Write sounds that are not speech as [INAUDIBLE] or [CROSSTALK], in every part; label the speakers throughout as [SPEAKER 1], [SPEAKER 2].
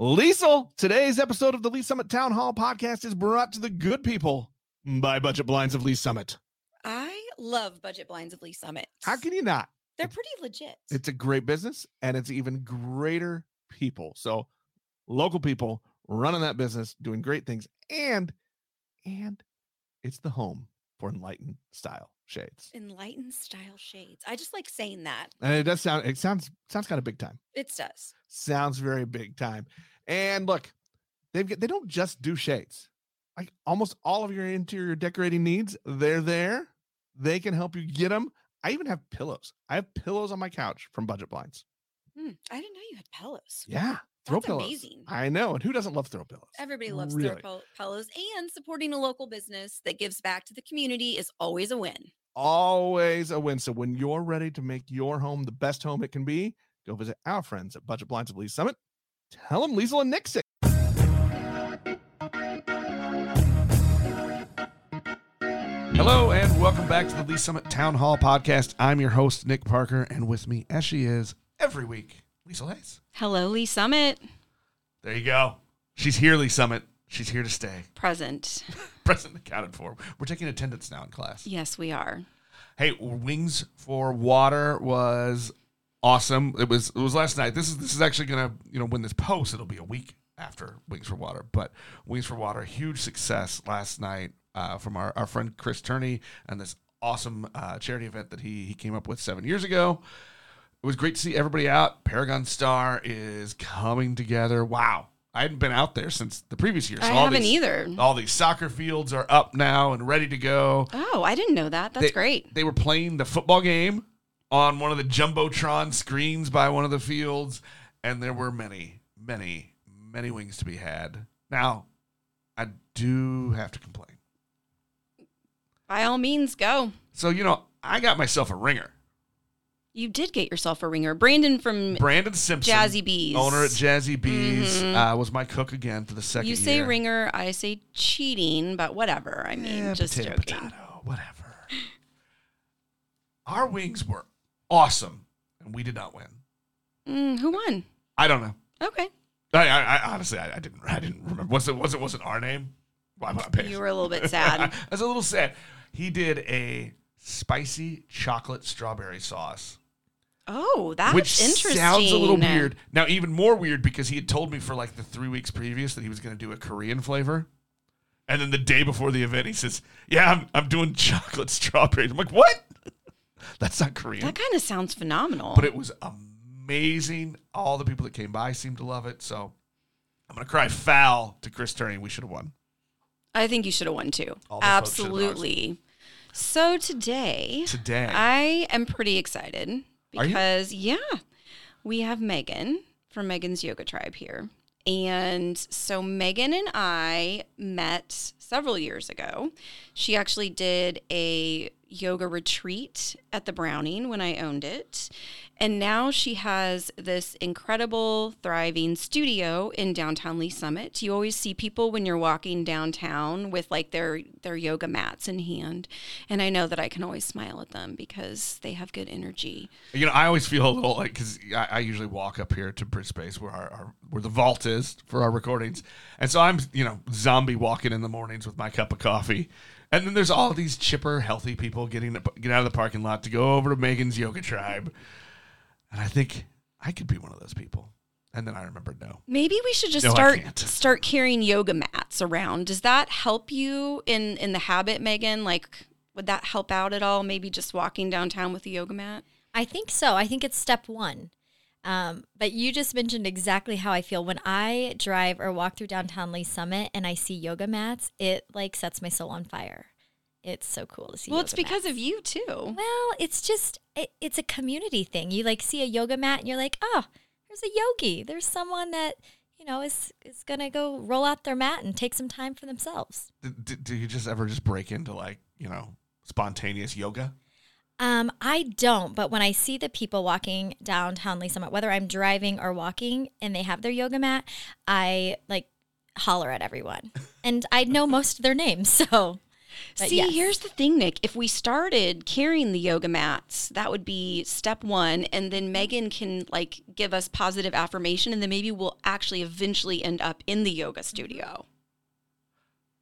[SPEAKER 1] Liesl, today's episode of the Lee's Summit Town Hall podcast is brought to the good people by Budget Blinds of Lee's Summit.
[SPEAKER 2] I love Budget Blinds of Lee's Summit.
[SPEAKER 1] How can you not?
[SPEAKER 2] They're pretty legit.
[SPEAKER 1] It's a great business and it's even greater people. So, local people running that business, doing great things, and and it's the home for enlightened style shades.
[SPEAKER 2] Enlightened style shades. I just like saying that.
[SPEAKER 1] And it does sound it sounds sounds kind of big time.
[SPEAKER 2] It does.
[SPEAKER 1] Sounds very big time. And look, they've they don't just do shades. Like almost all of your interior decorating needs, they're there. They can help you get them. I even have pillows. I have pillows on my couch from Budget Blinds.
[SPEAKER 2] Hmm, I didn't know you had pillows.
[SPEAKER 1] Yeah, throw
[SPEAKER 2] That's
[SPEAKER 1] pillows.
[SPEAKER 2] amazing.
[SPEAKER 1] I know, and who doesn't love throw pillows?
[SPEAKER 2] Everybody loves
[SPEAKER 1] Really.
[SPEAKER 2] pil- pillows, and supporting a local business that gives back to the community is always a win.
[SPEAKER 1] Always a win. So when you're ready to make your home the best home it can be, go visit our friends at Budget Blinds of Lee's Summit. Tell them Liesl and Nick say. Hello and welcome back to the Lee's Summit Town Hall podcast. I'm your host, Nick Parker, and with me, as she is every week, Liesl Hays.
[SPEAKER 2] Hello, Lee's Summit.
[SPEAKER 1] There you go. She's here, Lee's Summit. She's here to stay.
[SPEAKER 2] Present. [LAUGHS]
[SPEAKER 1] Present accounted for. We're taking attendance now in class.
[SPEAKER 2] yes, we are.
[SPEAKER 1] Hey, Wings for Water was awesome. It was it was last night. This is this is actually gonna you know when this posts, it'll be a week after Wings for Water. But Wings for Water, huge success last night uh, from our, our friend Chris Turney and this awesome uh, charity event that he he came up with seven years ago. It was great to see everybody out. Paragon Star is coming together. Wow. I hadn't been out there since the previous year.
[SPEAKER 2] I
[SPEAKER 1] all
[SPEAKER 2] haven't
[SPEAKER 1] these-
[SPEAKER 2] either.
[SPEAKER 1] All these soccer fields are up now and ready to go
[SPEAKER 2] Oh, I didn't know that. That's
[SPEAKER 1] they,
[SPEAKER 2] great.
[SPEAKER 1] They were playing the football game on one of the jumbotron screens by one of the fields, and there were many, many, many wings to be had. Now, I do have to complain.
[SPEAKER 2] By all means, go.
[SPEAKER 1] So you know, I got myself a ringer.
[SPEAKER 2] You did get yourself a ringer. Brandon from
[SPEAKER 1] Brandon Simpson,
[SPEAKER 2] Jazzy Bees.
[SPEAKER 1] owner at Jazzy Bees,
[SPEAKER 2] Mhm.
[SPEAKER 1] uh, was my cook again for the second.
[SPEAKER 2] You say
[SPEAKER 1] year.
[SPEAKER 2] ringer, I say cheating, but whatever. I mean,
[SPEAKER 1] Yeah,
[SPEAKER 2] just
[SPEAKER 1] potato,
[SPEAKER 2] joking.
[SPEAKER 1] potato, whatever. Our wings were awesome, and we did not win.
[SPEAKER 2] Mm, who won?
[SPEAKER 1] I don't know.
[SPEAKER 2] Okay.
[SPEAKER 1] I, I, I honestly, I, I didn't, I didn't remember. Was it, was it, wasn't our name? Why would I?
[SPEAKER 2] You were a little bit sad. [LAUGHS]
[SPEAKER 1] I was a little sad. He did a spicy chocolate strawberry sauce,
[SPEAKER 2] Oh, that's
[SPEAKER 1] which
[SPEAKER 2] interesting.
[SPEAKER 1] Which sounds a little weird. Now, even more weird because he had told me for like the three weeks previous that he was going to do a Korean flavor, and then the day before the event, he says, "Yeah, I'm, I'm doing chocolate strawberries." I'm like, "What? [LAUGHS] That's not Korean."
[SPEAKER 2] That kind of sounds phenomenal.
[SPEAKER 1] but it was amazing. All the people that came by seemed to love it. So I'm gonna cry foul to Chris Turney. We should have won.
[SPEAKER 2] I think you should have won too.
[SPEAKER 1] All the folks should've been
[SPEAKER 2] Absolutely. So today,
[SPEAKER 1] Today,
[SPEAKER 2] I am pretty excited? Because yeah, we have Megan from Megan's Yoga Tribe here. And so Megan and I met several years ago. She actually did a yoga retreat at the Browning when I owned it. And now she has this incredible, thriving studio in downtown Lee's Summit. You always see people when you're walking downtown with like their their yoga mats in hand, and I know that I can always smile at them because they have good energy.
[SPEAKER 1] you know, I always feel a little like because I, I usually walk up here to Bridge Space where our, our where the vault is for our recordings, and so I'm you know zombie walking in the mornings with my cup of coffee. And then there's all these chipper, healthy people getting get out of the parking lot to go over to Megan's yoga tribe, and I think I could be one of those people. And then I remembered no.
[SPEAKER 2] Maybe we should just
[SPEAKER 1] No,
[SPEAKER 2] start [LAUGHS] start carrying yoga mats around. Does that help you in in the habit, Megan? Like, would that help out at all? Maybe just walking downtown with a yoga mat.
[SPEAKER 3] I think so. I think it's step one. Um, but you just mentioned exactly how I feel when I drive or walk through downtown Lee's Summit and I see yoga mats. It like sets my soul on fire. It's so cool to see.
[SPEAKER 2] Well, it's because
[SPEAKER 3] mats.
[SPEAKER 2] of you too.
[SPEAKER 3] Well, it's just it, it's a community thing. You like see a yoga mat and you're like, oh, there's a yogi. There's someone that you know is is gonna go roll out their mat and take some time for themselves.
[SPEAKER 1] Do, do, do you just ever just break into like you know spontaneous yoga?
[SPEAKER 3] Um, I don't, but when I see the people walking downtown Lee's Summit, whether I'm driving or walking, and they have their yoga mat, I like holler at everyone, [LAUGHS] and I know most of their names. So But
[SPEAKER 2] See,
[SPEAKER 3] yes.
[SPEAKER 2] here's the thing, Nick. If we started carrying the yoga mats, that would be step one. And then Megan can like give us positive affirmation. And then maybe we'll actually eventually end up in the yoga studio.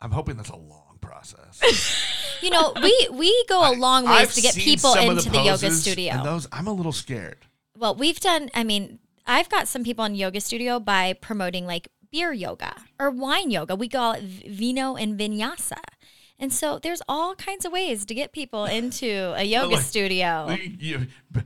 [SPEAKER 1] I'm hoping that's a long process.
[SPEAKER 3] You know, we we go a long ways
[SPEAKER 1] I've
[SPEAKER 3] to get
[SPEAKER 1] seen
[SPEAKER 3] people
[SPEAKER 1] some of
[SPEAKER 3] into the, yoga
[SPEAKER 1] poses,
[SPEAKER 3] studio.
[SPEAKER 1] And those, I'm a little scared.
[SPEAKER 3] well, we've done. I mean, I've got some people in yoga studio by promoting like beer yoga or wine yoga. We call it v- vino and vinyasa. And so there's all kinds of ways to get people into a [LAUGHS] yoga
[SPEAKER 1] like-
[SPEAKER 3] studio.
[SPEAKER 1] You- you- b-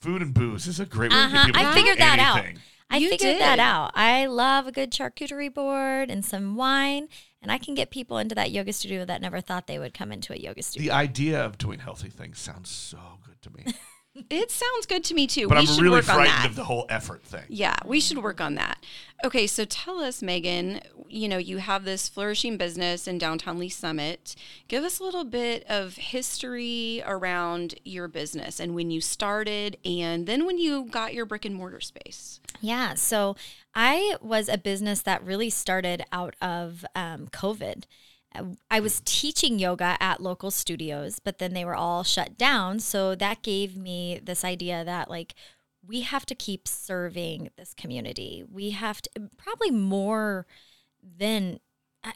[SPEAKER 1] food and booze is a great way to.
[SPEAKER 3] Uh-huh.
[SPEAKER 1] get people
[SPEAKER 3] I
[SPEAKER 1] to
[SPEAKER 3] figured
[SPEAKER 1] do
[SPEAKER 3] that out.
[SPEAKER 1] anything.
[SPEAKER 3] I
[SPEAKER 2] You
[SPEAKER 3] figured that
[SPEAKER 2] did.
[SPEAKER 3] out. I love a good charcuterie board and some wine, and I can get people into that yoga studio that never thought they would come into a yoga studio.
[SPEAKER 1] The idea of doing healthy things sounds so good to me. [LAUGHS]
[SPEAKER 2] It sounds good to me too.
[SPEAKER 1] But
[SPEAKER 2] we
[SPEAKER 1] I'm
[SPEAKER 2] should
[SPEAKER 1] really
[SPEAKER 2] work on
[SPEAKER 1] frightened of the whole effort thing.
[SPEAKER 2] Yeah, we should work on that. Okay, so tell us, Megan, you know, you have this flourishing business in downtown Lee's Summit. Give us a little bit of history around your business and when you started and then when you got your brick and mortar space.
[SPEAKER 3] Yeah. So I was a business that really started out of um, COVID. Uh, I was teaching yoga at local studios, but then they were all shut down. So that gave me this idea that, like, we have to keep serving this community. We have to, probably more than. I-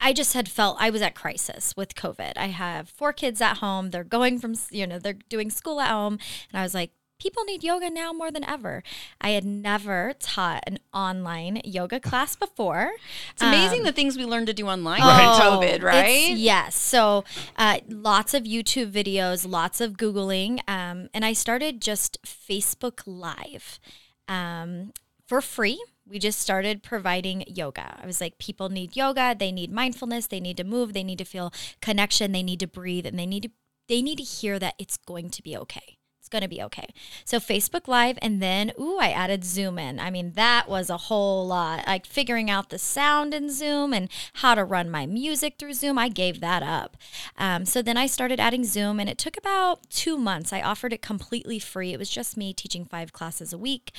[SPEAKER 3] I just had felt I was at crisis with COVID. I have four kids at home. They're going from, you know, they're doing school at home. And I was like, people need yoga now more than ever. I had never taught an online yoga class before.
[SPEAKER 2] It's amazing
[SPEAKER 3] Um,
[SPEAKER 2] the things we learned to do online
[SPEAKER 1] Right.
[SPEAKER 2] during
[SPEAKER 3] Oh,
[SPEAKER 2] COVID,
[SPEAKER 3] it's-
[SPEAKER 2] right?
[SPEAKER 3] Yes. So uh, lots of YouTube videos, lots of Googling. Um, and I started just Facebook Live um, for free. We just started providing yoga. I was like, people need yoga. They need mindfulness. They need to move. They need to feel connection. They need to breathe, and they need to they need to hear that it's going to be okay. It's going to be okay. So Facebook Live, and then ooh, I added Zoom in. I mean, that was a whole lot. Like figuring out the sound in Zoom and how to run my music through Zoom. I gave that up. Um, so then I started adding Zoom, and it took about two months. I offered it completely free. It was just me teaching five classes a week,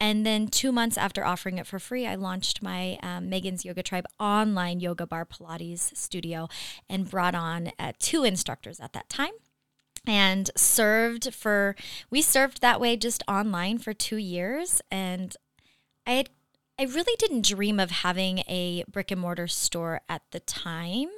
[SPEAKER 3] and then two months after offering it for free, I launched my um, Megan's Yoga Tribe online yoga bar Pilates studio, and brought on uh, two instructors at that time and served for we served that way just online for 2 years and I had I really didn't dream of having a brick and mortar store at the time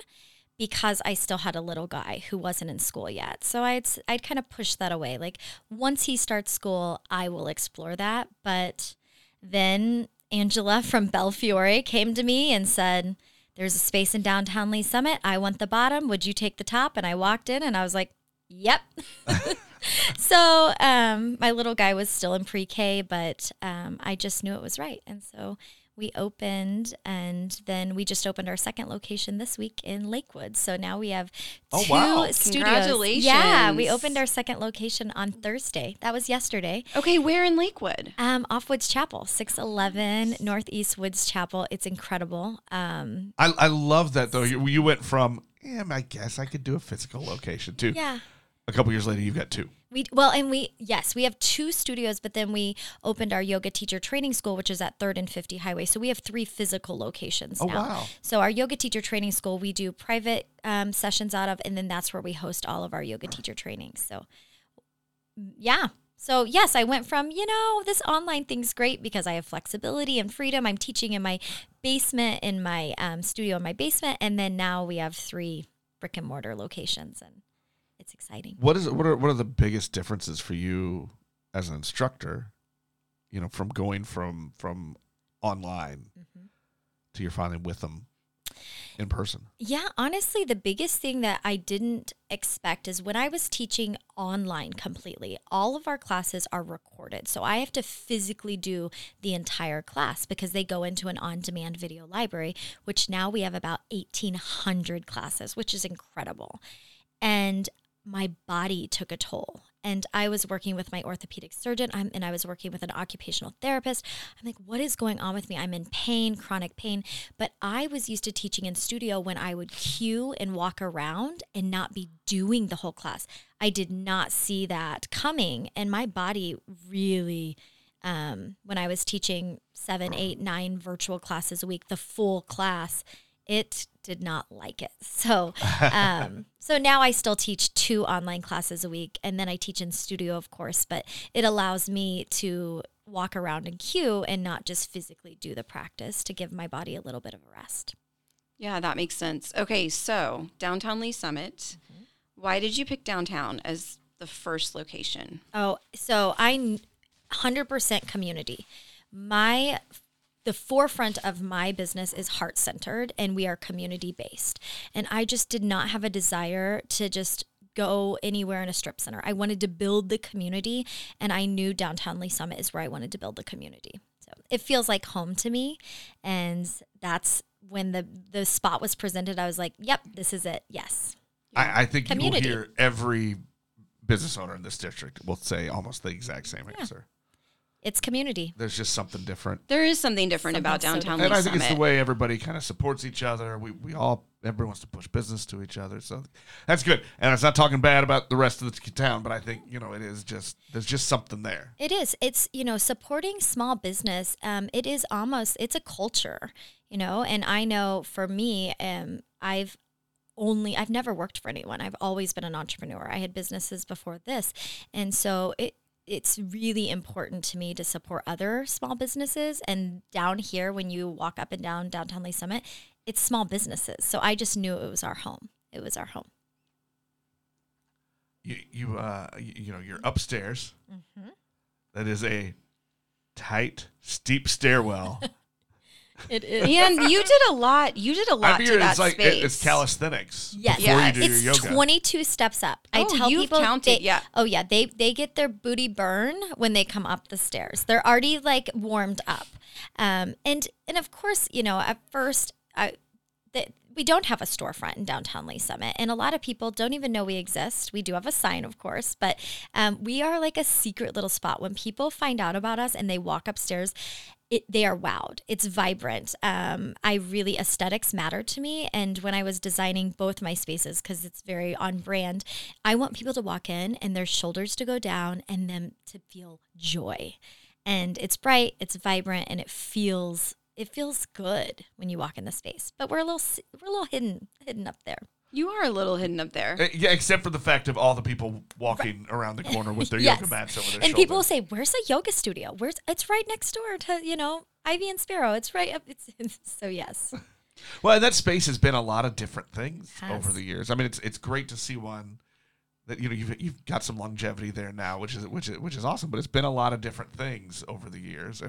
[SPEAKER 3] because I still had a little guy who wasn't in school yet. So I'd I'd kind of push that away. Like once he starts school, I will explore that, but then Angela [LAUGHS] from Belfiore came to me and said, "There's a space in downtown Lee's Summit. I want the bottom. Would you take the top?" And I walked in and I was like, "Yep." [LAUGHS] so um, my little guy was still in pre-K, but um, I just knew it was right, and so we opened, and then we just opened our second location this week in Lakewood. So now we have
[SPEAKER 1] Oh,
[SPEAKER 3] two
[SPEAKER 1] wow.
[SPEAKER 3] studios. Yeah, we opened our second location on Thursday. That was yesterday.
[SPEAKER 2] Okay, where in Lakewood?
[SPEAKER 3] Um, off Woods Chapel, six eleven Northeast Woods Chapel. It's incredible. Um,
[SPEAKER 1] I, I love that though. You, you went from, yeah, I guess I could do a physical location too.
[SPEAKER 3] yeah.
[SPEAKER 1] A couple years later, you've got two.
[SPEAKER 3] We well, and we yes, we have two studios, but then we opened our yoga teacher training school, which is at Third and Fifty Highway. So we have three physical locations
[SPEAKER 1] Oh,
[SPEAKER 3] now.
[SPEAKER 1] wow.
[SPEAKER 3] So our yoga teacher training school, we do private um, sessions out of, and then that's where we host all of our yoga teacher trainings. So yeah. So yes, I went from you know this online thing's great because I have flexibility and freedom. I'm teaching in my basement, in my um, studio in my basement, and then now we have three brick and mortar locations, and it's exciting.
[SPEAKER 1] What is what are what are the biggest differences for you as an instructor? You know, from going from from online
[SPEAKER 3] Mm-hmm.
[SPEAKER 1] to you're finally with them in person.
[SPEAKER 3] Yeah, honestly, the biggest thing that I didn't expect is when I was teaching online completely, all of our classes are recorded. So I have to physically do the entire class because they go into an on demand video library, which now we have about 1,800 classes, which is incredible. And my body took a toll. And I was working with my orthopedic surgeon I'm, and I was working with an occupational therapist. I'm like, what is going on with me? I'm in pain, chronic pain. But I was used to teaching in studio when I would cue and walk around and not be doing the whole class. I did not see that coming. And my body really, um, when I was teaching seven, eight, nine virtual classes a week, the full class, it did not like it. [LAUGHS] So, um, so now I still teach two online classes a week, and then I teach in studio, of course. But it allows me to walk around and cue and not just physically do the practice to give my body a little bit of a rest.
[SPEAKER 2] Yeah, that makes sense. Okay, so downtown Lee's Summit. Why did you pick downtown as the first location?
[SPEAKER 3] Oh, so I 100% community. My the forefront of my business is heart centered and we are community based. And I just did not have a desire to just go anywhere in a strip center. I wanted to build the community and I knew downtown Lee's Summit is where I wanted to build the community. So it feels like home to me and that's when the the spot was presented I was like, "Yep, this is it. Yes."
[SPEAKER 1] I, I think
[SPEAKER 3] Community.
[SPEAKER 1] you will hear every business owner in this district will say almost the exact same answer.
[SPEAKER 3] It's community.
[SPEAKER 1] There's just something different.
[SPEAKER 2] There is something different about
[SPEAKER 3] Something so
[SPEAKER 2] downtown
[SPEAKER 1] And I think
[SPEAKER 2] Summit.
[SPEAKER 1] it's the way everybody kind of supports each other. We, we all, everybody wants to push business to each other. So that's good. And it's not talking bad about the rest of the town, but I think, you know, it is just, there's just something there.
[SPEAKER 3] It is. It's, you know, supporting small business. Um, it is almost, it's a culture, you know, and I know for me, um, I've only, I've never worked for anyone. I've always been an entrepreneur. I had businesses before this. And so it, it's really important to me to support other small businesses. And down here, when you walk up and down downtown Lee's Summit, it's small businesses. So I just knew it was our home. It was our home.
[SPEAKER 1] You, you, uh, you, you know, you're upstairs.
[SPEAKER 3] Mm-hmm.
[SPEAKER 1] That is a tight, steep stairwell. [LAUGHS]
[SPEAKER 3] It is.
[SPEAKER 2] and you did a lot. You did a lot
[SPEAKER 1] I
[SPEAKER 2] to
[SPEAKER 1] figure
[SPEAKER 2] that
[SPEAKER 1] it's like,
[SPEAKER 2] space.
[SPEAKER 1] it- it's calisthenics
[SPEAKER 3] Yes.
[SPEAKER 1] before you do
[SPEAKER 3] it's
[SPEAKER 1] your yoga.
[SPEAKER 3] 22 steps up. I
[SPEAKER 2] Oh,
[SPEAKER 3] tell
[SPEAKER 2] you've
[SPEAKER 3] people
[SPEAKER 2] counted,
[SPEAKER 3] they-
[SPEAKER 2] yeah.
[SPEAKER 3] Oh yeah, they they get their booty burn when they come up the stairs. They're already like warmed up. Um and and of course, you know, at first I that we don't have a storefront in downtown Lee's Summit, and a lot of people don't even know we exist. We do have a sign, of course, but um, we are like a secret little spot. When people find out about us and they walk upstairs, it, they are wowed. It's vibrant. Um, I really aesthetics matter to me, and when I was designing both my spaces because it's very on brand, I want people to walk in and their shoulders to go down and them to feel joy. And it's bright, it's vibrant, and it feels it feels good when you walk in the space. But we're a little we're a little hidden hidden up there.
[SPEAKER 2] You are a little hidden up there.
[SPEAKER 1] Uh, Yeah, except for the fact of all the people walking around the corner with their [LAUGHS]
[SPEAKER 3] Yes.
[SPEAKER 1] yoga mats over their
[SPEAKER 3] and
[SPEAKER 1] shoulder.
[SPEAKER 3] people will say, "Where's a yoga studio? Where's it's right next door to you know Ivy and Sparrow. It's right up." It's, [LAUGHS] so yes, [LAUGHS]
[SPEAKER 1] Well, that space has been a lot of different things over the years. I mean, it's it's great to see one that you know you've you've got some longevity there now, which is which is which is awesome. But it's been a lot of different things over the years.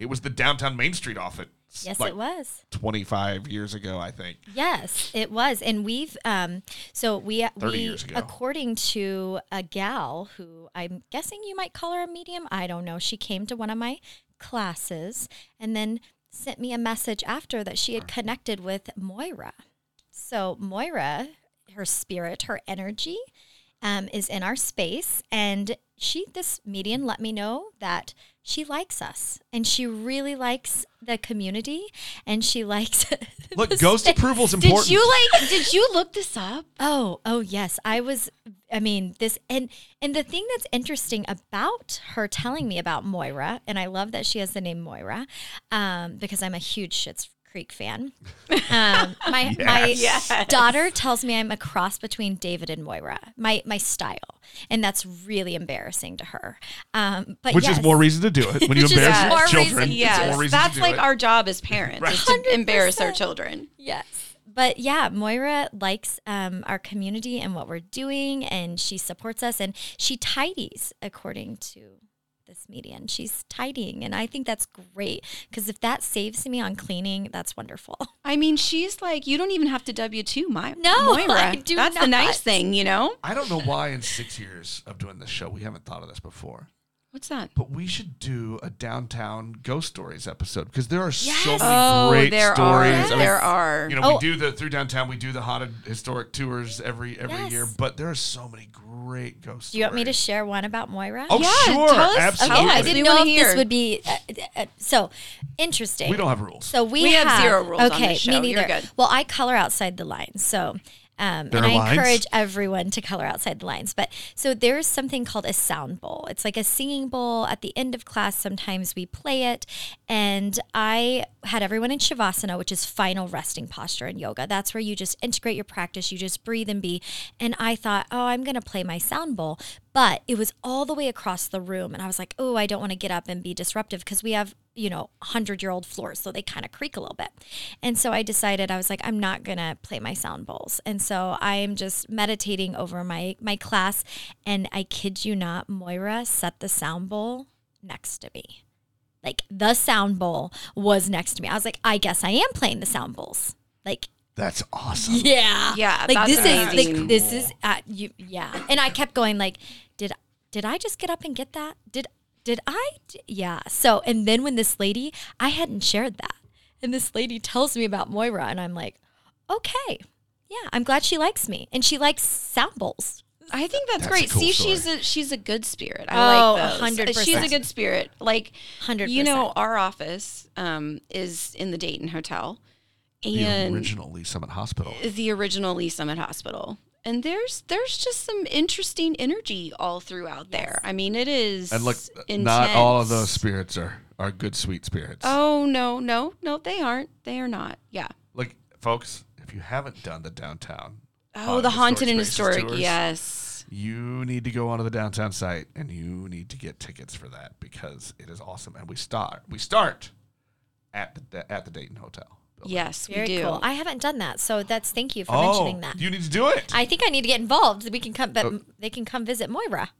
[SPEAKER 1] It, was the downtown Main Street office.
[SPEAKER 3] yes,
[SPEAKER 1] like
[SPEAKER 3] it was.
[SPEAKER 1] twenty five years ago, I think.
[SPEAKER 3] Yes, it was, and we've um. So we
[SPEAKER 1] 30
[SPEAKER 3] we according to a gal who I'm guessing you might call her a medium. I don't know. She came to one of my classes and then sent me a message after that she had connected with Moira. So Moira, her spirit, her energy, um, is in our space, and she this median let me know that she likes us and she really likes the community and she likes [LAUGHS]
[SPEAKER 1] Look, ghost
[SPEAKER 3] space.
[SPEAKER 1] approval's important.
[SPEAKER 2] Did you like? [LAUGHS] Did you look this up?
[SPEAKER 3] Oh, oh yes. I was I mean, this and and the thing that's interesting about her telling me about Moira, and I love that she has the name Moira, um, because I'm a huge Schitt's Creek fan. Um, my [LAUGHS] my
[SPEAKER 2] Yes.
[SPEAKER 3] daughter tells me I'm a cross between David and Moira. My my style, and that's really embarrassing to her. Um, but
[SPEAKER 1] which
[SPEAKER 3] yes.
[SPEAKER 1] is more reason to do it when you [LAUGHS]
[SPEAKER 3] Which is
[SPEAKER 1] embarrass
[SPEAKER 3] more
[SPEAKER 1] children.
[SPEAKER 3] reason to
[SPEAKER 1] it's more
[SPEAKER 2] Yes, that's
[SPEAKER 1] to do
[SPEAKER 2] like
[SPEAKER 1] it.
[SPEAKER 2] our job as [LAUGHS] parents
[SPEAKER 1] Right.
[SPEAKER 2] is to embarrass our children.
[SPEAKER 3] Yes. But yeah, Moira likes um, our community and what we're doing, and she supports us, and she tidies according to this median. She's tidying, and I think that's great because if that saves me on cleaning, that's wonderful. [LAUGHS]
[SPEAKER 2] I mean, she's like, you don't even have to W two my
[SPEAKER 3] No,
[SPEAKER 2] Moira. [LAUGHS]
[SPEAKER 3] I do
[SPEAKER 2] That's the nice thing, you know.
[SPEAKER 1] I don't know why in six years of doing this show we haven't thought of this before.
[SPEAKER 2] What's that?
[SPEAKER 1] But we should do a downtown ghost stories episode because there are so many
[SPEAKER 2] Oh,
[SPEAKER 1] great
[SPEAKER 2] there
[SPEAKER 1] stories.
[SPEAKER 2] are.
[SPEAKER 1] I mean,
[SPEAKER 2] There are.
[SPEAKER 1] You know,
[SPEAKER 3] Oh.
[SPEAKER 1] we do the through downtown. We do the haunted historic tours every every
[SPEAKER 3] Yes.
[SPEAKER 1] year, but there are so many great ghost. Stories.
[SPEAKER 3] Do you want me to
[SPEAKER 1] stories.
[SPEAKER 3] share one about Moira?
[SPEAKER 1] Oh,
[SPEAKER 2] Yeah,
[SPEAKER 1] sure,
[SPEAKER 2] tell us-
[SPEAKER 1] absolutely.
[SPEAKER 3] Okay, I didn't know
[SPEAKER 2] wanna
[SPEAKER 3] if
[SPEAKER 2] hear.
[SPEAKER 3] this would be uh, uh, so interesting.
[SPEAKER 1] We don't have rules.
[SPEAKER 3] So we,
[SPEAKER 2] We have zero rules on
[SPEAKER 3] Okay,
[SPEAKER 2] this show.
[SPEAKER 3] me
[SPEAKER 2] You're
[SPEAKER 3] neither.
[SPEAKER 2] good.
[SPEAKER 3] Well, I color outside the lines. So Um, and I
[SPEAKER 1] lines?
[SPEAKER 3] encourage everyone to color outside the lines. But so there's something called a sound bowl. It's like a singing bowl. At the end of class, sometimes we play it. And I had everyone in Shavasana, which is final resting posture in yoga. That's where you just integrate your practice, you just breathe and be. And I thought, oh, I'm going to play my sound bowl. But it was all the way across the room. And I was like, oh, I don't want to get up and be disruptive because we have you know, 100 year old floors. So they kind of creak a little bit. And so I decided I was like, I'm not going to play my sound bowls. And so I am just meditating over my, my class. And I kid you not, Moira set the sound bowl next to me. Like the sound bowl was next to me. I was like, I guess I am playing the sound bowls. Like,
[SPEAKER 1] That's awesome. [LAUGHS]
[SPEAKER 3] yeah.
[SPEAKER 2] Yeah,
[SPEAKER 3] Like
[SPEAKER 2] that's
[SPEAKER 3] this is
[SPEAKER 2] amazing.
[SPEAKER 3] like this is uh, you yeah. And I kept going like did did I just get up and get that? Did did I d- yeah. So and then when this lady I hadn't shared that. And this lady tells me about Moira and I'm like, "Okay. Yeah, I'm glad she likes me and she likes sound bowls."
[SPEAKER 2] I think that's,
[SPEAKER 1] That's
[SPEAKER 2] great.
[SPEAKER 1] cool
[SPEAKER 2] See,
[SPEAKER 1] story.
[SPEAKER 2] she's a she's a good spirit.
[SPEAKER 3] Oh,
[SPEAKER 2] I like those.
[SPEAKER 3] 100%.
[SPEAKER 2] She's a good spirit. Like
[SPEAKER 3] 100%.
[SPEAKER 2] you know, our office um, is in the Dayton Hotel,
[SPEAKER 1] The
[SPEAKER 2] and
[SPEAKER 1] original Lee's Summit Hospital.
[SPEAKER 2] the original Lee's Summit Hospital. And there's there's just some interesting energy all throughout there. I mean, it is
[SPEAKER 1] And look,
[SPEAKER 2] intense.
[SPEAKER 1] not all of those spirits are are good, sweet spirits.
[SPEAKER 2] Oh no, no, no, they aren't. They are not. Yeah.
[SPEAKER 1] Like, folks, if you haven't done the downtown,
[SPEAKER 2] Oh, the haunted and historic.
[SPEAKER 1] tours,
[SPEAKER 2] Yes.
[SPEAKER 1] you need to go onto the downtown site and you need to get tickets for that because it is awesome. And we start we start at the at the Dayton Hotel. Building.
[SPEAKER 2] Yes,
[SPEAKER 3] Very
[SPEAKER 2] we do.
[SPEAKER 3] cool. I haven't done that. So that's thank you for
[SPEAKER 1] Oh,
[SPEAKER 3] mentioning that.
[SPEAKER 1] you need to do it.
[SPEAKER 3] I think I need to get involved. We can come but
[SPEAKER 1] Oh.
[SPEAKER 3] they can come visit Moira.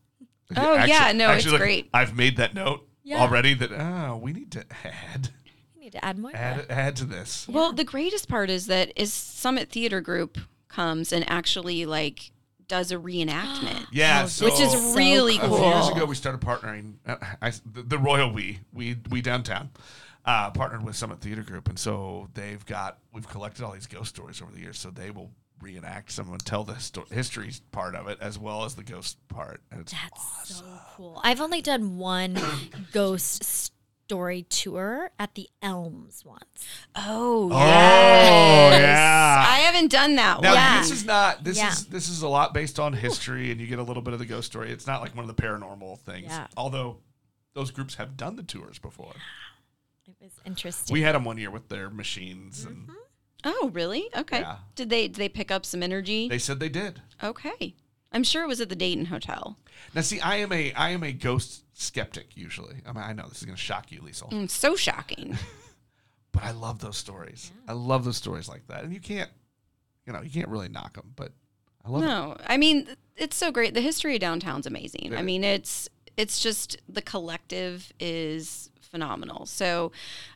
[SPEAKER 2] Oh, yeah, no, it's
[SPEAKER 1] look,
[SPEAKER 2] great.
[SPEAKER 1] I've made that note
[SPEAKER 3] Yeah.
[SPEAKER 1] already. That oh, we need to add
[SPEAKER 3] We need to add Moira.
[SPEAKER 1] add add to this.
[SPEAKER 2] Well, the greatest part is that is Summit Theater Group comes and actually like does a reenactment. [GASPS]
[SPEAKER 1] Yeah,
[SPEAKER 3] Oh,
[SPEAKER 1] so
[SPEAKER 2] which is
[SPEAKER 3] so
[SPEAKER 2] really
[SPEAKER 1] a
[SPEAKER 2] cool.
[SPEAKER 1] few years ago we started partnering. Uh, I, the, the Royal We we we downtown uh, partnered with Summit Theater Group, and so they've got we've collected all these ghost stories over the years. So they will reenact some and tell the histo- history part of it as well as the ghost part, and it's
[SPEAKER 3] That's so cool. I've only done one [COUGHS] ghost story tour at the Elms once.
[SPEAKER 2] Oh,
[SPEAKER 1] Oh,
[SPEAKER 2] yes.
[SPEAKER 1] yeah.
[SPEAKER 2] I haven't done that
[SPEAKER 1] Now
[SPEAKER 2] one.
[SPEAKER 3] Yeah.
[SPEAKER 1] this is not this
[SPEAKER 3] Yeah.
[SPEAKER 1] is this is a lot based on history, and you get a little bit of the ghost story. It's not like one of the paranormal things,
[SPEAKER 3] Yeah.
[SPEAKER 1] although those groups have done the tours before.
[SPEAKER 3] It was interesting.
[SPEAKER 1] We had them one year with their machines, and
[SPEAKER 2] Oh, really? Okay.
[SPEAKER 1] Yeah.
[SPEAKER 2] Did they did they pick up some energy?
[SPEAKER 1] they said they did.
[SPEAKER 2] okay. I'm sure it was at the Dayton Hotel.
[SPEAKER 1] Now, see, I am a I am a ghost skeptic usually. I mean, I know this is going to shock you, Liesl,
[SPEAKER 2] Mm, so shocking. [LAUGHS]
[SPEAKER 1] but I love those stories. I love those stories like that, and you can't, you know, you can't really knock them. But I love it.
[SPEAKER 2] no, I mean it's so great. The history of downtown's amazing. I mean it's it's just the collective is phenomenal. So,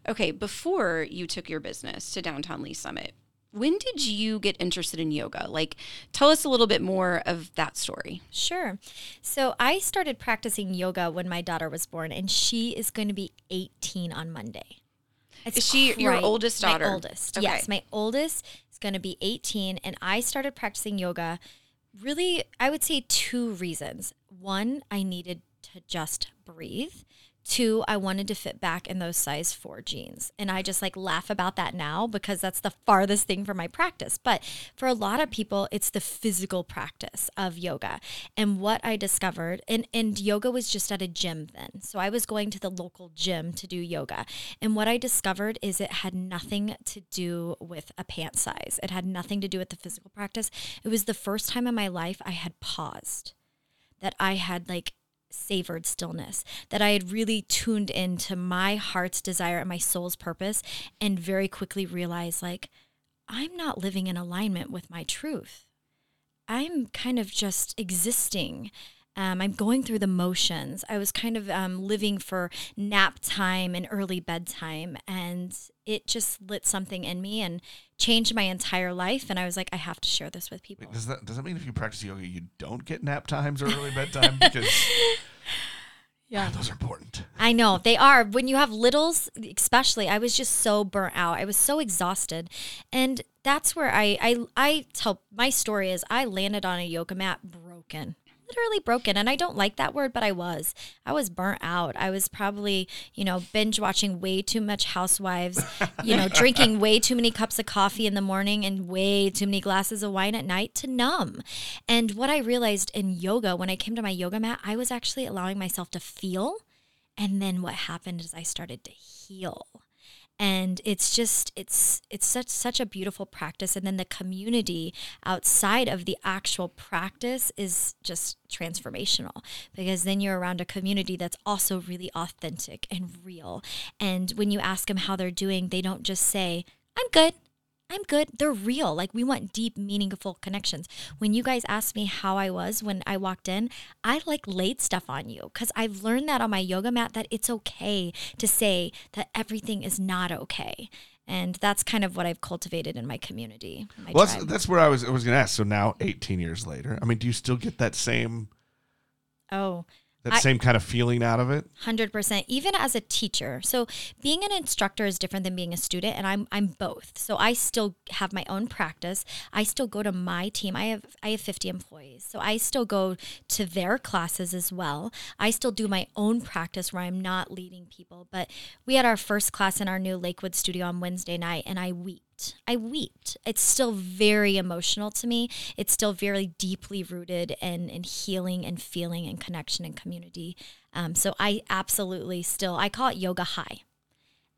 [SPEAKER 2] okay, before you took your business to downtown Lee's Summit, when did you get interested in yoga? Like, tell us a little bit more of that story.
[SPEAKER 3] Sure. So I started practicing yoga when my daughter was born, and she is going to be 18 on Monday. It's
[SPEAKER 2] Is she your oldest daughter?
[SPEAKER 3] My oldest.
[SPEAKER 2] Okay.
[SPEAKER 3] Yes, my oldest is going to be 18, and I started practicing yoga. Really, I would say two reasons. One, I needed to just breathe. Two, I wanted to fit back in those size four jeans. And I just like laugh about that now because that's the farthest thing from my practice. But for a lot of people, it's the physical practice of yoga. And what I discovered, and, and yoga was just at a gym then. So I was going to the local gym to do yoga. And what I discovered is it had nothing to do with a pant size, it had nothing to do with the physical practice. It was the first time in my life I had paused that I had like savored stillness, that I had really tuned into my heart's desire and my soul's purpose, and very quickly realized like, I'm not living in alignment with my truth. I'm kind of just existing. Um, I'm going through the motions. I was kind of um, living for nap time and early bedtime, and it just lit something in me and changed my entire life. And I was like, I have to share this with people.
[SPEAKER 1] Wait, does that does that mean if you practice yoga, you don't get nap times or early bedtime? Because [LAUGHS]
[SPEAKER 3] Yeah.
[SPEAKER 1] Ah, those are important.
[SPEAKER 3] I know they are. When you have littles, especially, I was just so burnt out. I was so exhausted, and that's where I I I tell my story is I landed on a yoga mat broken, literally broken. And I don't like that word, but I was. I was burnt out. I was probably, you know, binge watching way too much Housewives, you know, drinking [LAUGHS] way too many cups of coffee in the morning and way too many glasses of wine at night to numb. And what I realized in yoga, when I came to my yoga mat, I was actually allowing myself to feel. And then what happened is I started to heal and it's just it's it's such such a beautiful practice. And then the community outside of the actual practice is just transformational because then you're around a community that's also really authentic and real. And when you ask them how they're doing they don't just say i'm good I'm good. They're real. Like we want deep, meaningful connections. When you guys asked me how I was when I walked in, I like laid stuff on you because I've learned that on my yoga mat that it's okay to say that everything is not okay. And that's kind of what I've cultivated in my community. My
[SPEAKER 1] well, that's, that's where I was. I was going to ask. So now, 18 years later, I mean, do you still get that same?
[SPEAKER 3] Oh,
[SPEAKER 1] that I, same kind of feeling out of it?
[SPEAKER 3] 100% even as a teacher. So being an instructor is different than being a student and i'm i'm both. So i still have my own practice. I still go to my team. I have i have 50 employees. So i still go to their classes as well. I still do my own practice where i'm not leading people. But we had our first class in our new lakewood studio on wednesday night and i weep wept. I wept. It's still very emotional to me. It's still very deeply rooted in, in healing and feeling and connection and community. Um, so I absolutely still, I call it yoga high.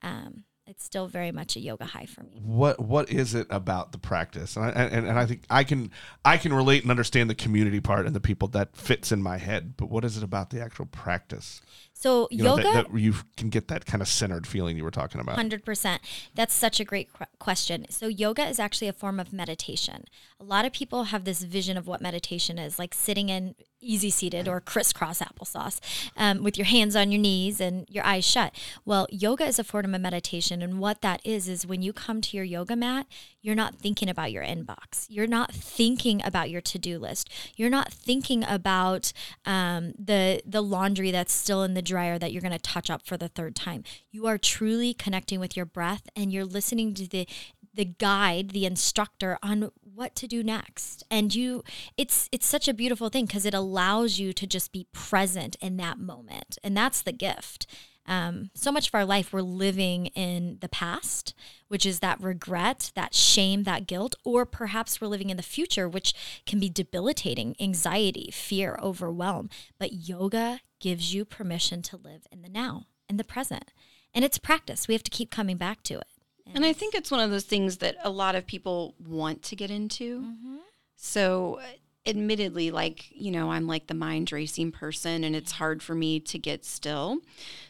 [SPEAKER 3] Um, it's still very much a yoga high for me.
[SPEAKER 1] What what is it about the practice? And I, and, and I think I can I can relate and understand the community part and the people that fits in my head. But what is it about the actual practice?
[SPEAKER 3] So
[SPEAKER 1] you
[SPEAKER 3] yoga,
[SPEAKER 1] know, that, that, you can get that kind of centered feeling you were talking about.
[SPEAKER 3] Hundred percent. That's such a great qu- question. So yoga is actually a form of meditation. A lot of people have this vision of what meditation is, like sitting in easy seated or crisscross applesauce um, with your hands on your knees and your eyes shut. Well, yoga is a form of meditation, and what that is is when you come to your yoga mat, you're not thinking about your inbox. You're not thinking about your to do list. You're not thinking about um, the the laundry that's still in the dryer that you're going to touch up for the third time. You are truly connecting with your breath and you're listening to the the guide, the instructor on what to do next. And you it's it's such a beautiful thing because it allows you to just be present in that moment. And that's the gift. Um, so much of our life we're living in the past, which is that regret, that shame, that guilt, or perhaps we're living in the future, which can be debilitating, anxiety, fear, overwhelm. But yoga gives you permission to live in the now, in the present. And it's practice. We have to keep coming back to it.
[SPEAKER 2] And, and I think it's one of those things that a lot of people want to get into. Mm-hmm. So, admittedly, like, you know, I'm like the mind racing person and it's hard for me to get still.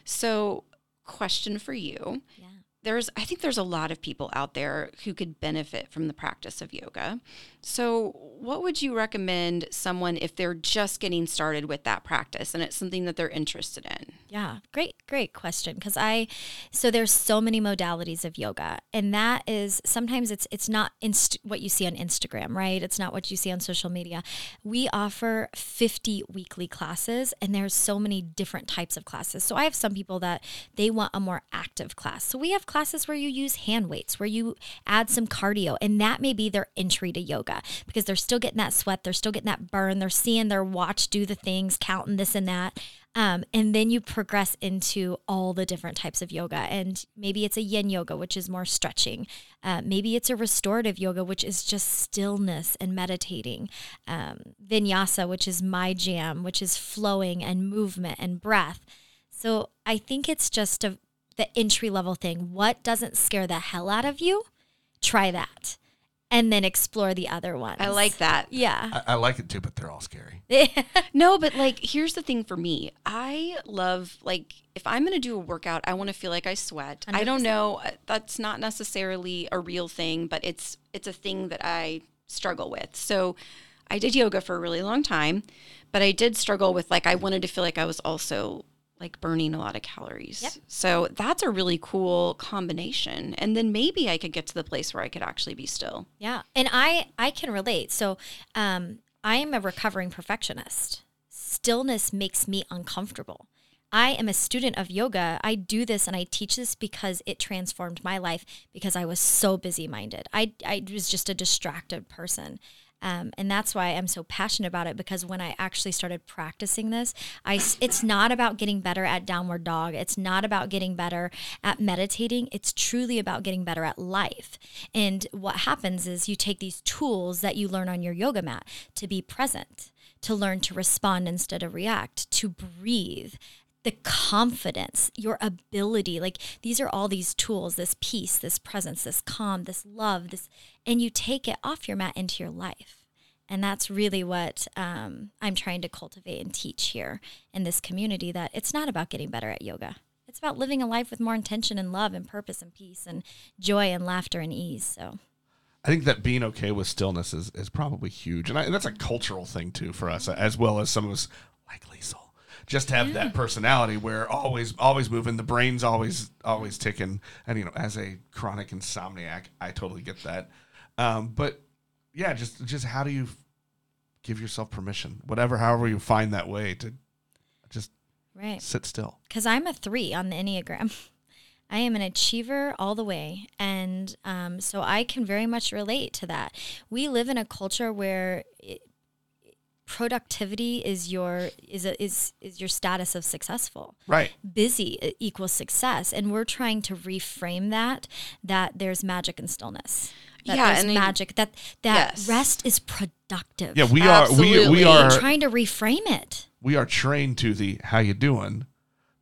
[SPEAKER 2] So, question for you. Yeah there's I think there's a lot of people out there who could benefit from the practice of yoga. So, what would you recommend someone if they're just getting started with that practice and it's something that they're interested in?
[SPEAKER 3] Yeah, great great question because I so there's so many modalities of yoga and that is sometimes it's it's not inst- what you see on Instagram, right? It's not what you see on social media. We offer 50 weekly classes and there's so many different types of classes. So, I have some people that they want a more active class. So, we have classes where you use hand weights, where you add some cardio, and that may be their entry to yoga because they're still getting that sweat, they're still getting that burn, they're seeing their watch do the things, counting this and that. Um, and then you progress into all the different types of yoga. And maybe it's a yin yoga, which is more stretching. Uh, maybe it's a restorative yoga, which is just stillness and meditating. Um, vinyasa, which is my jam, which is flowing and movement and breath. So I think it's just a, the entry level thing. What doesn't scare the hell out of you? Try that. And then explore the other ones.
[SPEAKER 2] I like that.
[SPEAKER 3] Yeah.
[SPEAKER 1] I, I like it too, but they're all scary. [LAUGHS]
[SPEAKER 2] no, but like, here's the thing for me. I love, like, if I'm going to do a workout, I want to feel like I sweat. 100%. I don't know. Uh, that's not necessarily a real thing, but it's, it's a thing that I struggle with. So I did yoga for a really long time, but I did struggle with, like, I wanted to feel like I was also like burning a lot of calories. Yep. So that's a really cool combination. And then maybe I could get to the place where I could actually be still.
[SPEAKER 3] Yeah. And I I can relate. So um I am a recovering perfectionist. Stillness makes me uncomfortable. I am a student of yoga. I do this and I teach this because it transformed my life because I was so busy minded. I, I was just a distracted person. Um, and that's why I'm so passionate about it because when I actually started practicing this, I, it's not about getting better at downward dog. It's not about getting better at meditating. It's truly about getting better at life. And what happens is you take these tools that you learn on your yoga mat to be present, to learn to respond instead of react, to breathe, the confidence, your ability. Like these are all these tools, this peace, this presence, this calm, this love, this, and you take it off your mat into your life. And that's really what um, I'm trying to cultivate and teach here in this community that it's not about getting better at yoga. It's about living a life with more intention and love and purpose and peace and joy and laughter and ease. So,
[SPEAKER 1] I think that being okay with stillness is, is probably huge, and, I, and that's a cultural thing too for us, as well as some of us likely Liesl. Just have that personality where always always moving, the brain's always always ticking, and you know, as a chronic insomniac, I totally get that. Um, but yeah, just just how do you give yourself permission, whatever, however you find that way to just
[SPEAKER 3] right.
[SPEAKER 1] sit still.
[SPEAKER 3] because I'm a three on the Enneagram. [LAUGHS] I am an achiever all the way. And um, so I can very much relate to that. We live in a culture where it, productivity is your is a, is is your status of successful
[SPEAKER 1] Right.
[SPEAKER 3] busy equals success and we're trying to reframe that that there's magic in stillness that
[SPEAKER 2] Yeah,
[SPEAKER 3] there's
[SPEAKER 2] and I-
[SPEAKER 3] magic that that
[SPEAKER 2] Yes.
[SPEAKER 3] rest is productive
[SPEAKER 1] Yeah, we are we we are
[SPEAKER 3] trying to reframe it
[SPEAKER 1] we are trained to the how you doing.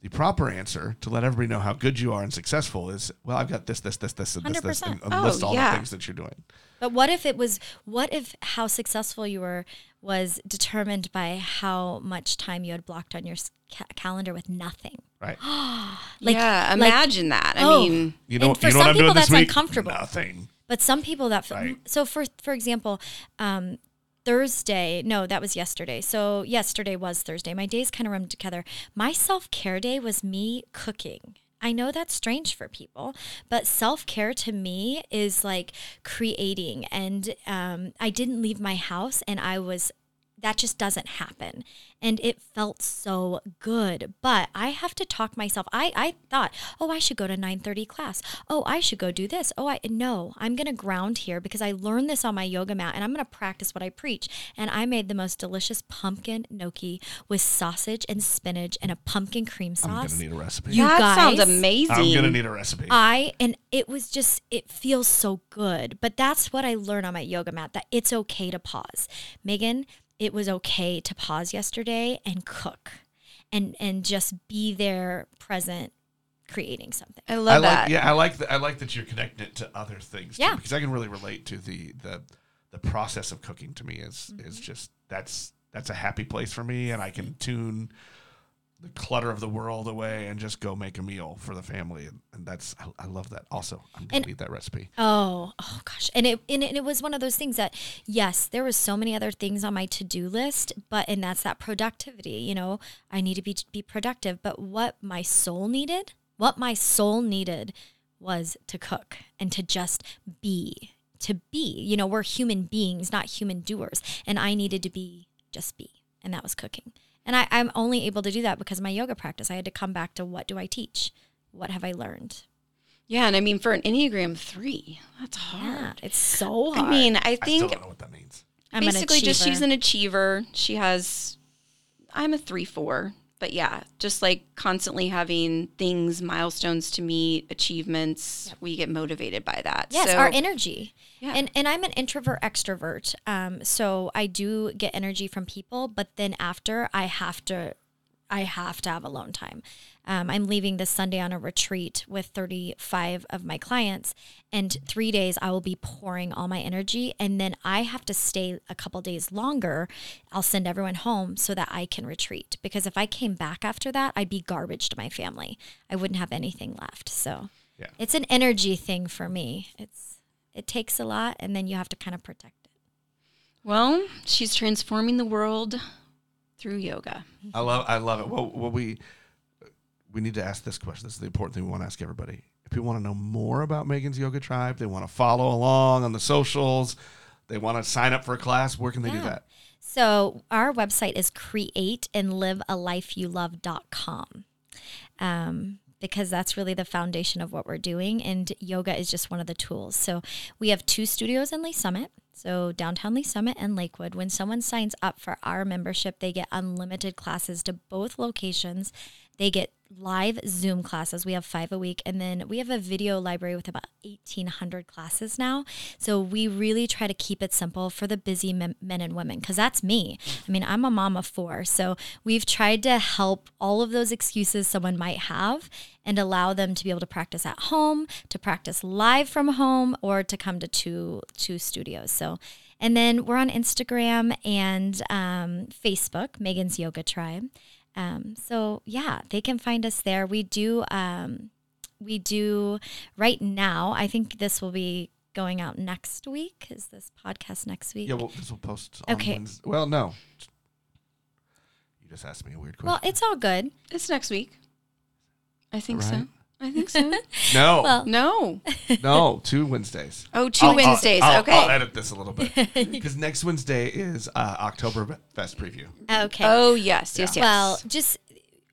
[SPEAKER 1] The proper answer to let everybody know how good you are and successful is well, I've got this, this, this, this, and this, this, and,
[SPEAKER 3] 100%.
[SPEAKER 1] and
[SPEAKER 2] Oh,
[SPEAKER 1] list all
[SPEAKER 2] yeah.
[SPEAKER 1] the things that you're doing.
[SPEAKER 3] But what if it was, what if how successful you were was determined by how much time you had blocked on your ca- calendar with nothing?
[SPEAKER 1] Right. [GASPS]
[SPEAKER 3] Like-
[SPEAKER 2] yeah,
[SPEAKER 3] like-
[SPEAKER 2] imagine that. I
[SPEAKER 3] Oh.
[SPEAKER 2] mean,
[SPEAKER 1] You know,
[SPEAKER 3] And for
[SPEAKER 1] you know
[SPEAKER 3] some
[SPEAKER 1] I'm
[SPEAKER 3] people, that's
[SPEAKER 1] week?
[SPEAKER 3] uncomfortable.
[SPEAKER 1] Nothing.
[SPEAKER 3] But some people that feel,
[SPEAKER 1] Right.
[SPEAKER 3] so for for example, um, Thursday, no, that was yesterday. So yesterday was Thursday. My days kind of run together. My self care day was me cooking. I know that's strange for people, but self care to me is like creating. And um, I didn't leave my house, and I was that just doesn't happen and it felt so good but i have to talk myself i i thought oh i should go to 9:30 class oh i should go do this oh i no i'm going to ground here because i learned this on my yoga mat and i'm going to practice what i preach and i made the most delicious pumpkin gnocchi with sausage and spinach and a pumpkin cream sauce.
[SPEAKER 1] I'm gonna need a recipe.
[SPEAKER 3] You
[SPEAKER 2] that sounds amazing.
[SPEAKER 1] I'm gonna need a recipe.
[SPEAKER 3] I and it was just it feels so good. But that's what I learned on my yoga mat that it's okay to pause. Megan, it was okay to pause yesterday and cook and and just be there present creating something.
[SPEAKER 2] I
[SPEAKER 1] I
[SPEAKER 2] love
[SPEAKER 1] like,
[SPEAKER 2] that.
[SPEAKER 1] yeah, I like that. I like that you're connecting it to other things.
[SPEAKER 3] Yeah.
[SPEAKER 1] too, because I can really relate to the the the process of cooking. To me, is
[SPEAKER 3] Mm-hmm.
[SPEAKER 1] is just that's that's a happy place for me, and I can tune the clutter of the world away and just go make a meal for the family, and, and that's I, I love that. Also, I'm gonna
[SPEAKER 3] And-
[SPEAKER 1] need that recipe.
[SPEAKER 3] Oh, oh gosh. And it, and it and it was one of those things that yes, there was so many other things on my to-do list, but and that's that productivity, you know, I need to be be productive, but what my soul needed, what my soul needed was to cook and to just be, to be. You know, we're human beings, not human doers, and I needed to be just be, and that was cooking. And I, I'm only able to do that because of my yoga practice. I had to come back to what do I teach? What have I learned?
[SPEAKER 2] Yeah, and I mean for an Enneagram three, that's
[SPEAKER 3] Yeah,
[SPEAKER 2] hard.
[SPEAKER 3] it's so hard.
[SPEAKER 2] I mean, I think I
[SPEAKER 1] don't know what that means.
[SPEAKER 3] I'm an
[SPEAKER 2] basically just she's an achiever. She has I'm a three four. But yeah, just like constantly having things, milestones to meet, achievements, we get motivated by that.
[SPEAKER 3] Yes,
[SPEAKER 2] so,
[SPEAKER 3] our energy.
[SPEAKER 2] Yeah.
[SPEAKER 3] And and I'm an introvert extrovert. Um, so I do get energy from people, but then after I have to I have to have alone time. Um, I'm leaving this Sunday on a retreat with 35 of my clients, and three days I will be pouring all my energy, and then I have to stay a couple days longer. I'll send everyone home so that I can retreat because if I came back after that, I'd be garbage to my family. I wouldn't have anything left. So
[SPEAKER 1] Yeah.
[SPEAKER 3] it's an energy thing for me. It's it takes a lot, and then you have to kind of protect it.
[SPEAKER 2] well, she's transforming the world through yoga.
[SPEAKER 1] I love I love it. Well, well, we we need to ask this question. This is the important thing we want to ask everybody. If people want to know more about Megan's Yoga Tribe, they want to follow along on the socials, they want to sign up for a class. Where can they do that?
[SPEAKER 3] So our website is create and live a life you love.com. Um, because that's really the foundation of what we're doing. And yoga is just one of the tools. So we have two studios in Lee's Summit. So, downtown Lee's Summit and Lakewood, when someone signs up for our membership, they get unlimited classes to both locations. They get live Zoom classes. We have five a week. And then we have a video library with about 1,800 classes now. So, we really try to keep it simple for the busy men, and women, because that's me. I mean, I'm a mom of four. So, we've tried to help all of those excuses someone might have and allow them to be able to practice at home, to practice live from home, or to come to two two studios. So, and then we're on Instagram and um, Facebook, Megan's Yoga Tribe. Um, so yeah, they can find us there. We do um, we do right now. I think this will be going out next week. Is this podcast next week?
[SPEAKER 1] Yeah, well, this will post. On
[SPEAKER 3] Okay.
[SPEAKER 1] Wednesday. Well, no. You just asked me a weird question.
[SPEAKER 3] well, it's all good.
[SPEAKER 2] It's next week. I think
[SPEAKER 1] Right.
[SPEAKER 2] so. I think so. [LAUGHS]
[SPEAKER 1] no,
[SPEAKER 3] well-
[SPEAKER 2] no.
[SPEAKER 1] no, two Wednesdays.
[SPEAKER 2] Oh, two
[SPEAKER 1] I'll- I'll-
[SPEAKER 2] Wednesdays.
[SPEAKER 1] I'll,
[SPEAKER 2] okay.
[SPEAKER 1] I'll edit this a little bit [LAUGHS] because next Wednesday is uh, October Fest preview.
[SPEAKER 3] Okay.
[SPEAKER 2] Oh, yes, yes, yes.
[SPEAKER 3] Well, just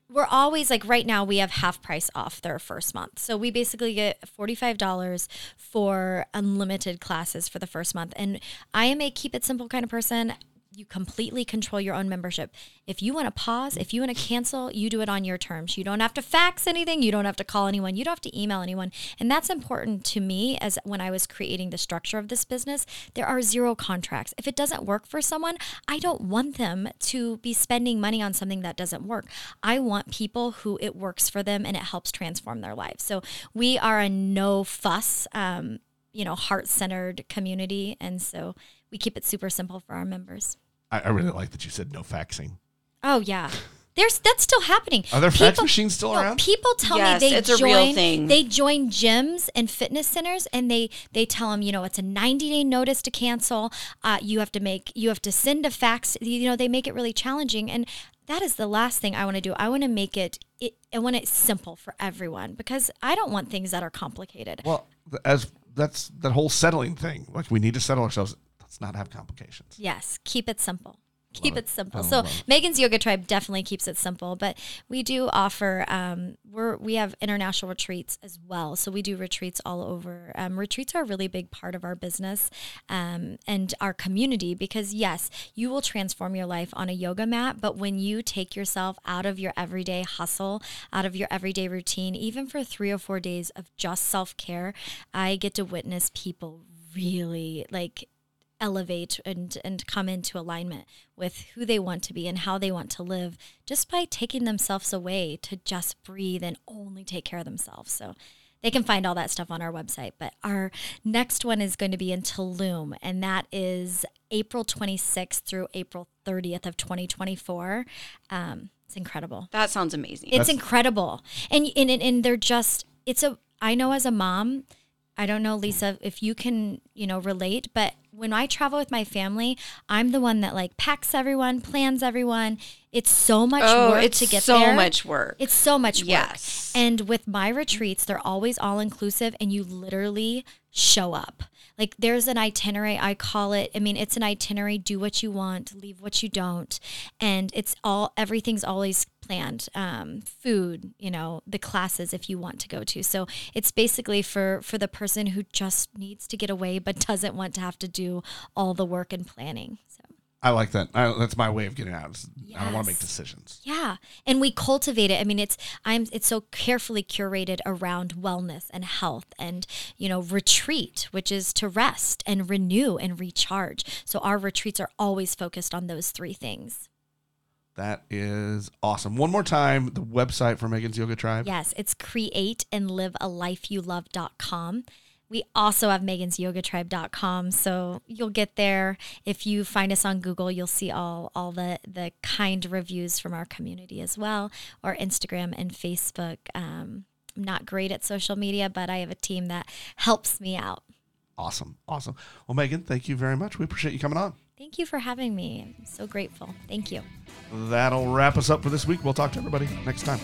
[SPEAKER 3] we're always like right now we have half price off their first month. So we basically get $45 for unlimited classes for the first month. And I am a keep it simple kind of person. You completely control your own membership. If you want to pause, if you want to cancel, you do it on your terms. You don't have to fax anything, you don't have to call anyone, you don't have to email anyone. And that's important to me as when I was creating the structure of this business. There are zero contracts. If it doesn't work for someone, I don't want them to be spending money on something that doesn't work. I want people who it works for them and it helps transform their lives. So we are a no fuss, um, you know, heart centered community. And so we keep it super simple for our members.
[SPEAKER 1] I, I really like that you said no faxing.
[SPEAKER 3] Oh yeah. There's that's still happening.
[SPEAKER 1] Are there fax
[SPEAKER 3] People-
[SPEAKER 1] machines still
[SPEAKER 3] no,
[SPEAKER 1] around?
[SPEAKER 3] People tell
[SPEAKER 2] Yes,
[SPEAKER 3] me they
[SPEAKER 2] it's a
[SPEAKER 3] join,
[SPEAKER 2] real thing.
[SPEAKER 3] They join gyms and fitness centers, and they they tell them, you know, it's a 90 day notice to cancel. Uh, you have to make you have to send a fax. You know, they make it really challenging, and that is the last thing I want to do. I want to make it. It, I want it simple for everyone because I don't want things that are complicated.
[SPEAKER 1] Well, as that's that whole settling thing. Like we need to settle ourselves. Let's not have complications.
[SPEAKER 3] Yes, keep it simple. Keep it
[SPEAKER 1] it.
[SPEAKER 3] simple. So. Megan's Yoga Tribe definitely keeps it simple, but we do offer um, we're we have international retreats as well. So we do retreats all over. Um, retreats are a really big part of our business um, and our community because yes, you will transform your life on a yoga mat, but when you take yourself out of your everyday hustle, out of your everyday routine, even for three or four days of just self care, I get to witness people really like elevate and and come into alignment with who they want to be and how they want to live just by taking themselves away to just breathe and only take care of themselves so they can find all that stuff on our website but our next one is going to be in Tulum and that is April 26th through April 30th of 2024 um, it's incredible
[SPEAKER 2] that sounds amazing.
[SPEAKER 3] it's
[SPEAKER 1] That's-
[SPEAKER 3] incredible. And, and and and they're just it's a I know as a mom, I don't know Liesl if you can, you know, relate, but when I travel with my family, I'm the one that like packs everyone, plans everyone. It's so much
[SPEAKER 2] oh,
[SPEAKER 3] work
[SPEAKER 2] it's
[SPEAKER 3] to get
[SPEAKER 2] so
[SPEAKER 3] there.
[SPEAKER 2] much work.
[SPEAKER 3] It's so much work.
[SPEAKER 2] Yes.
[SPEAKER 3] And with my retreats, they're always all inclusive and you literally show up. Like there's an itinerary, I call it. I mean, it's an itinerary, do what you want, leave what you don't. And it's all, everything's always planned. Um, food, you know, the classes if you want to go to. So it's basically for, for the person who just needs to get away but doesn't want to have to do all the work and planning. So.
[SPEAKER 1] I like that. I, that's my way of getting out. is I don't want to make decisions.
[SPEAKER 3] Yeah, and we cultivate it. I mean, it's I'm it's so carefully curated around wellness and health and you know retreat, which is to rest and renew and recharge. So our retreats are always focused on those three things.
[SPEAKER 1] That is awesome. One more time, the website for Megan's Yoga Tribe.
[SPEAKER 3] Yes, it's create and live a life you love.com. We also have megan'syogatribe.com. So you'll get there. If you find us on Google, you'll see all, all the, the kind reviews from our community as well, or Instagram and Facebook. Um, I'm not great at social media, but I have a team that helps me out.
[SPEAKER 1] Awesome. Awesome. Well, Megan, thank you very much. We appreciate you coming on.
[SPEAKER 3] Thank you for having me. I'm so grateful. Thank you.
[SPEAKER 1] That'll wrap us up for this week. We'll talk to everybody next time.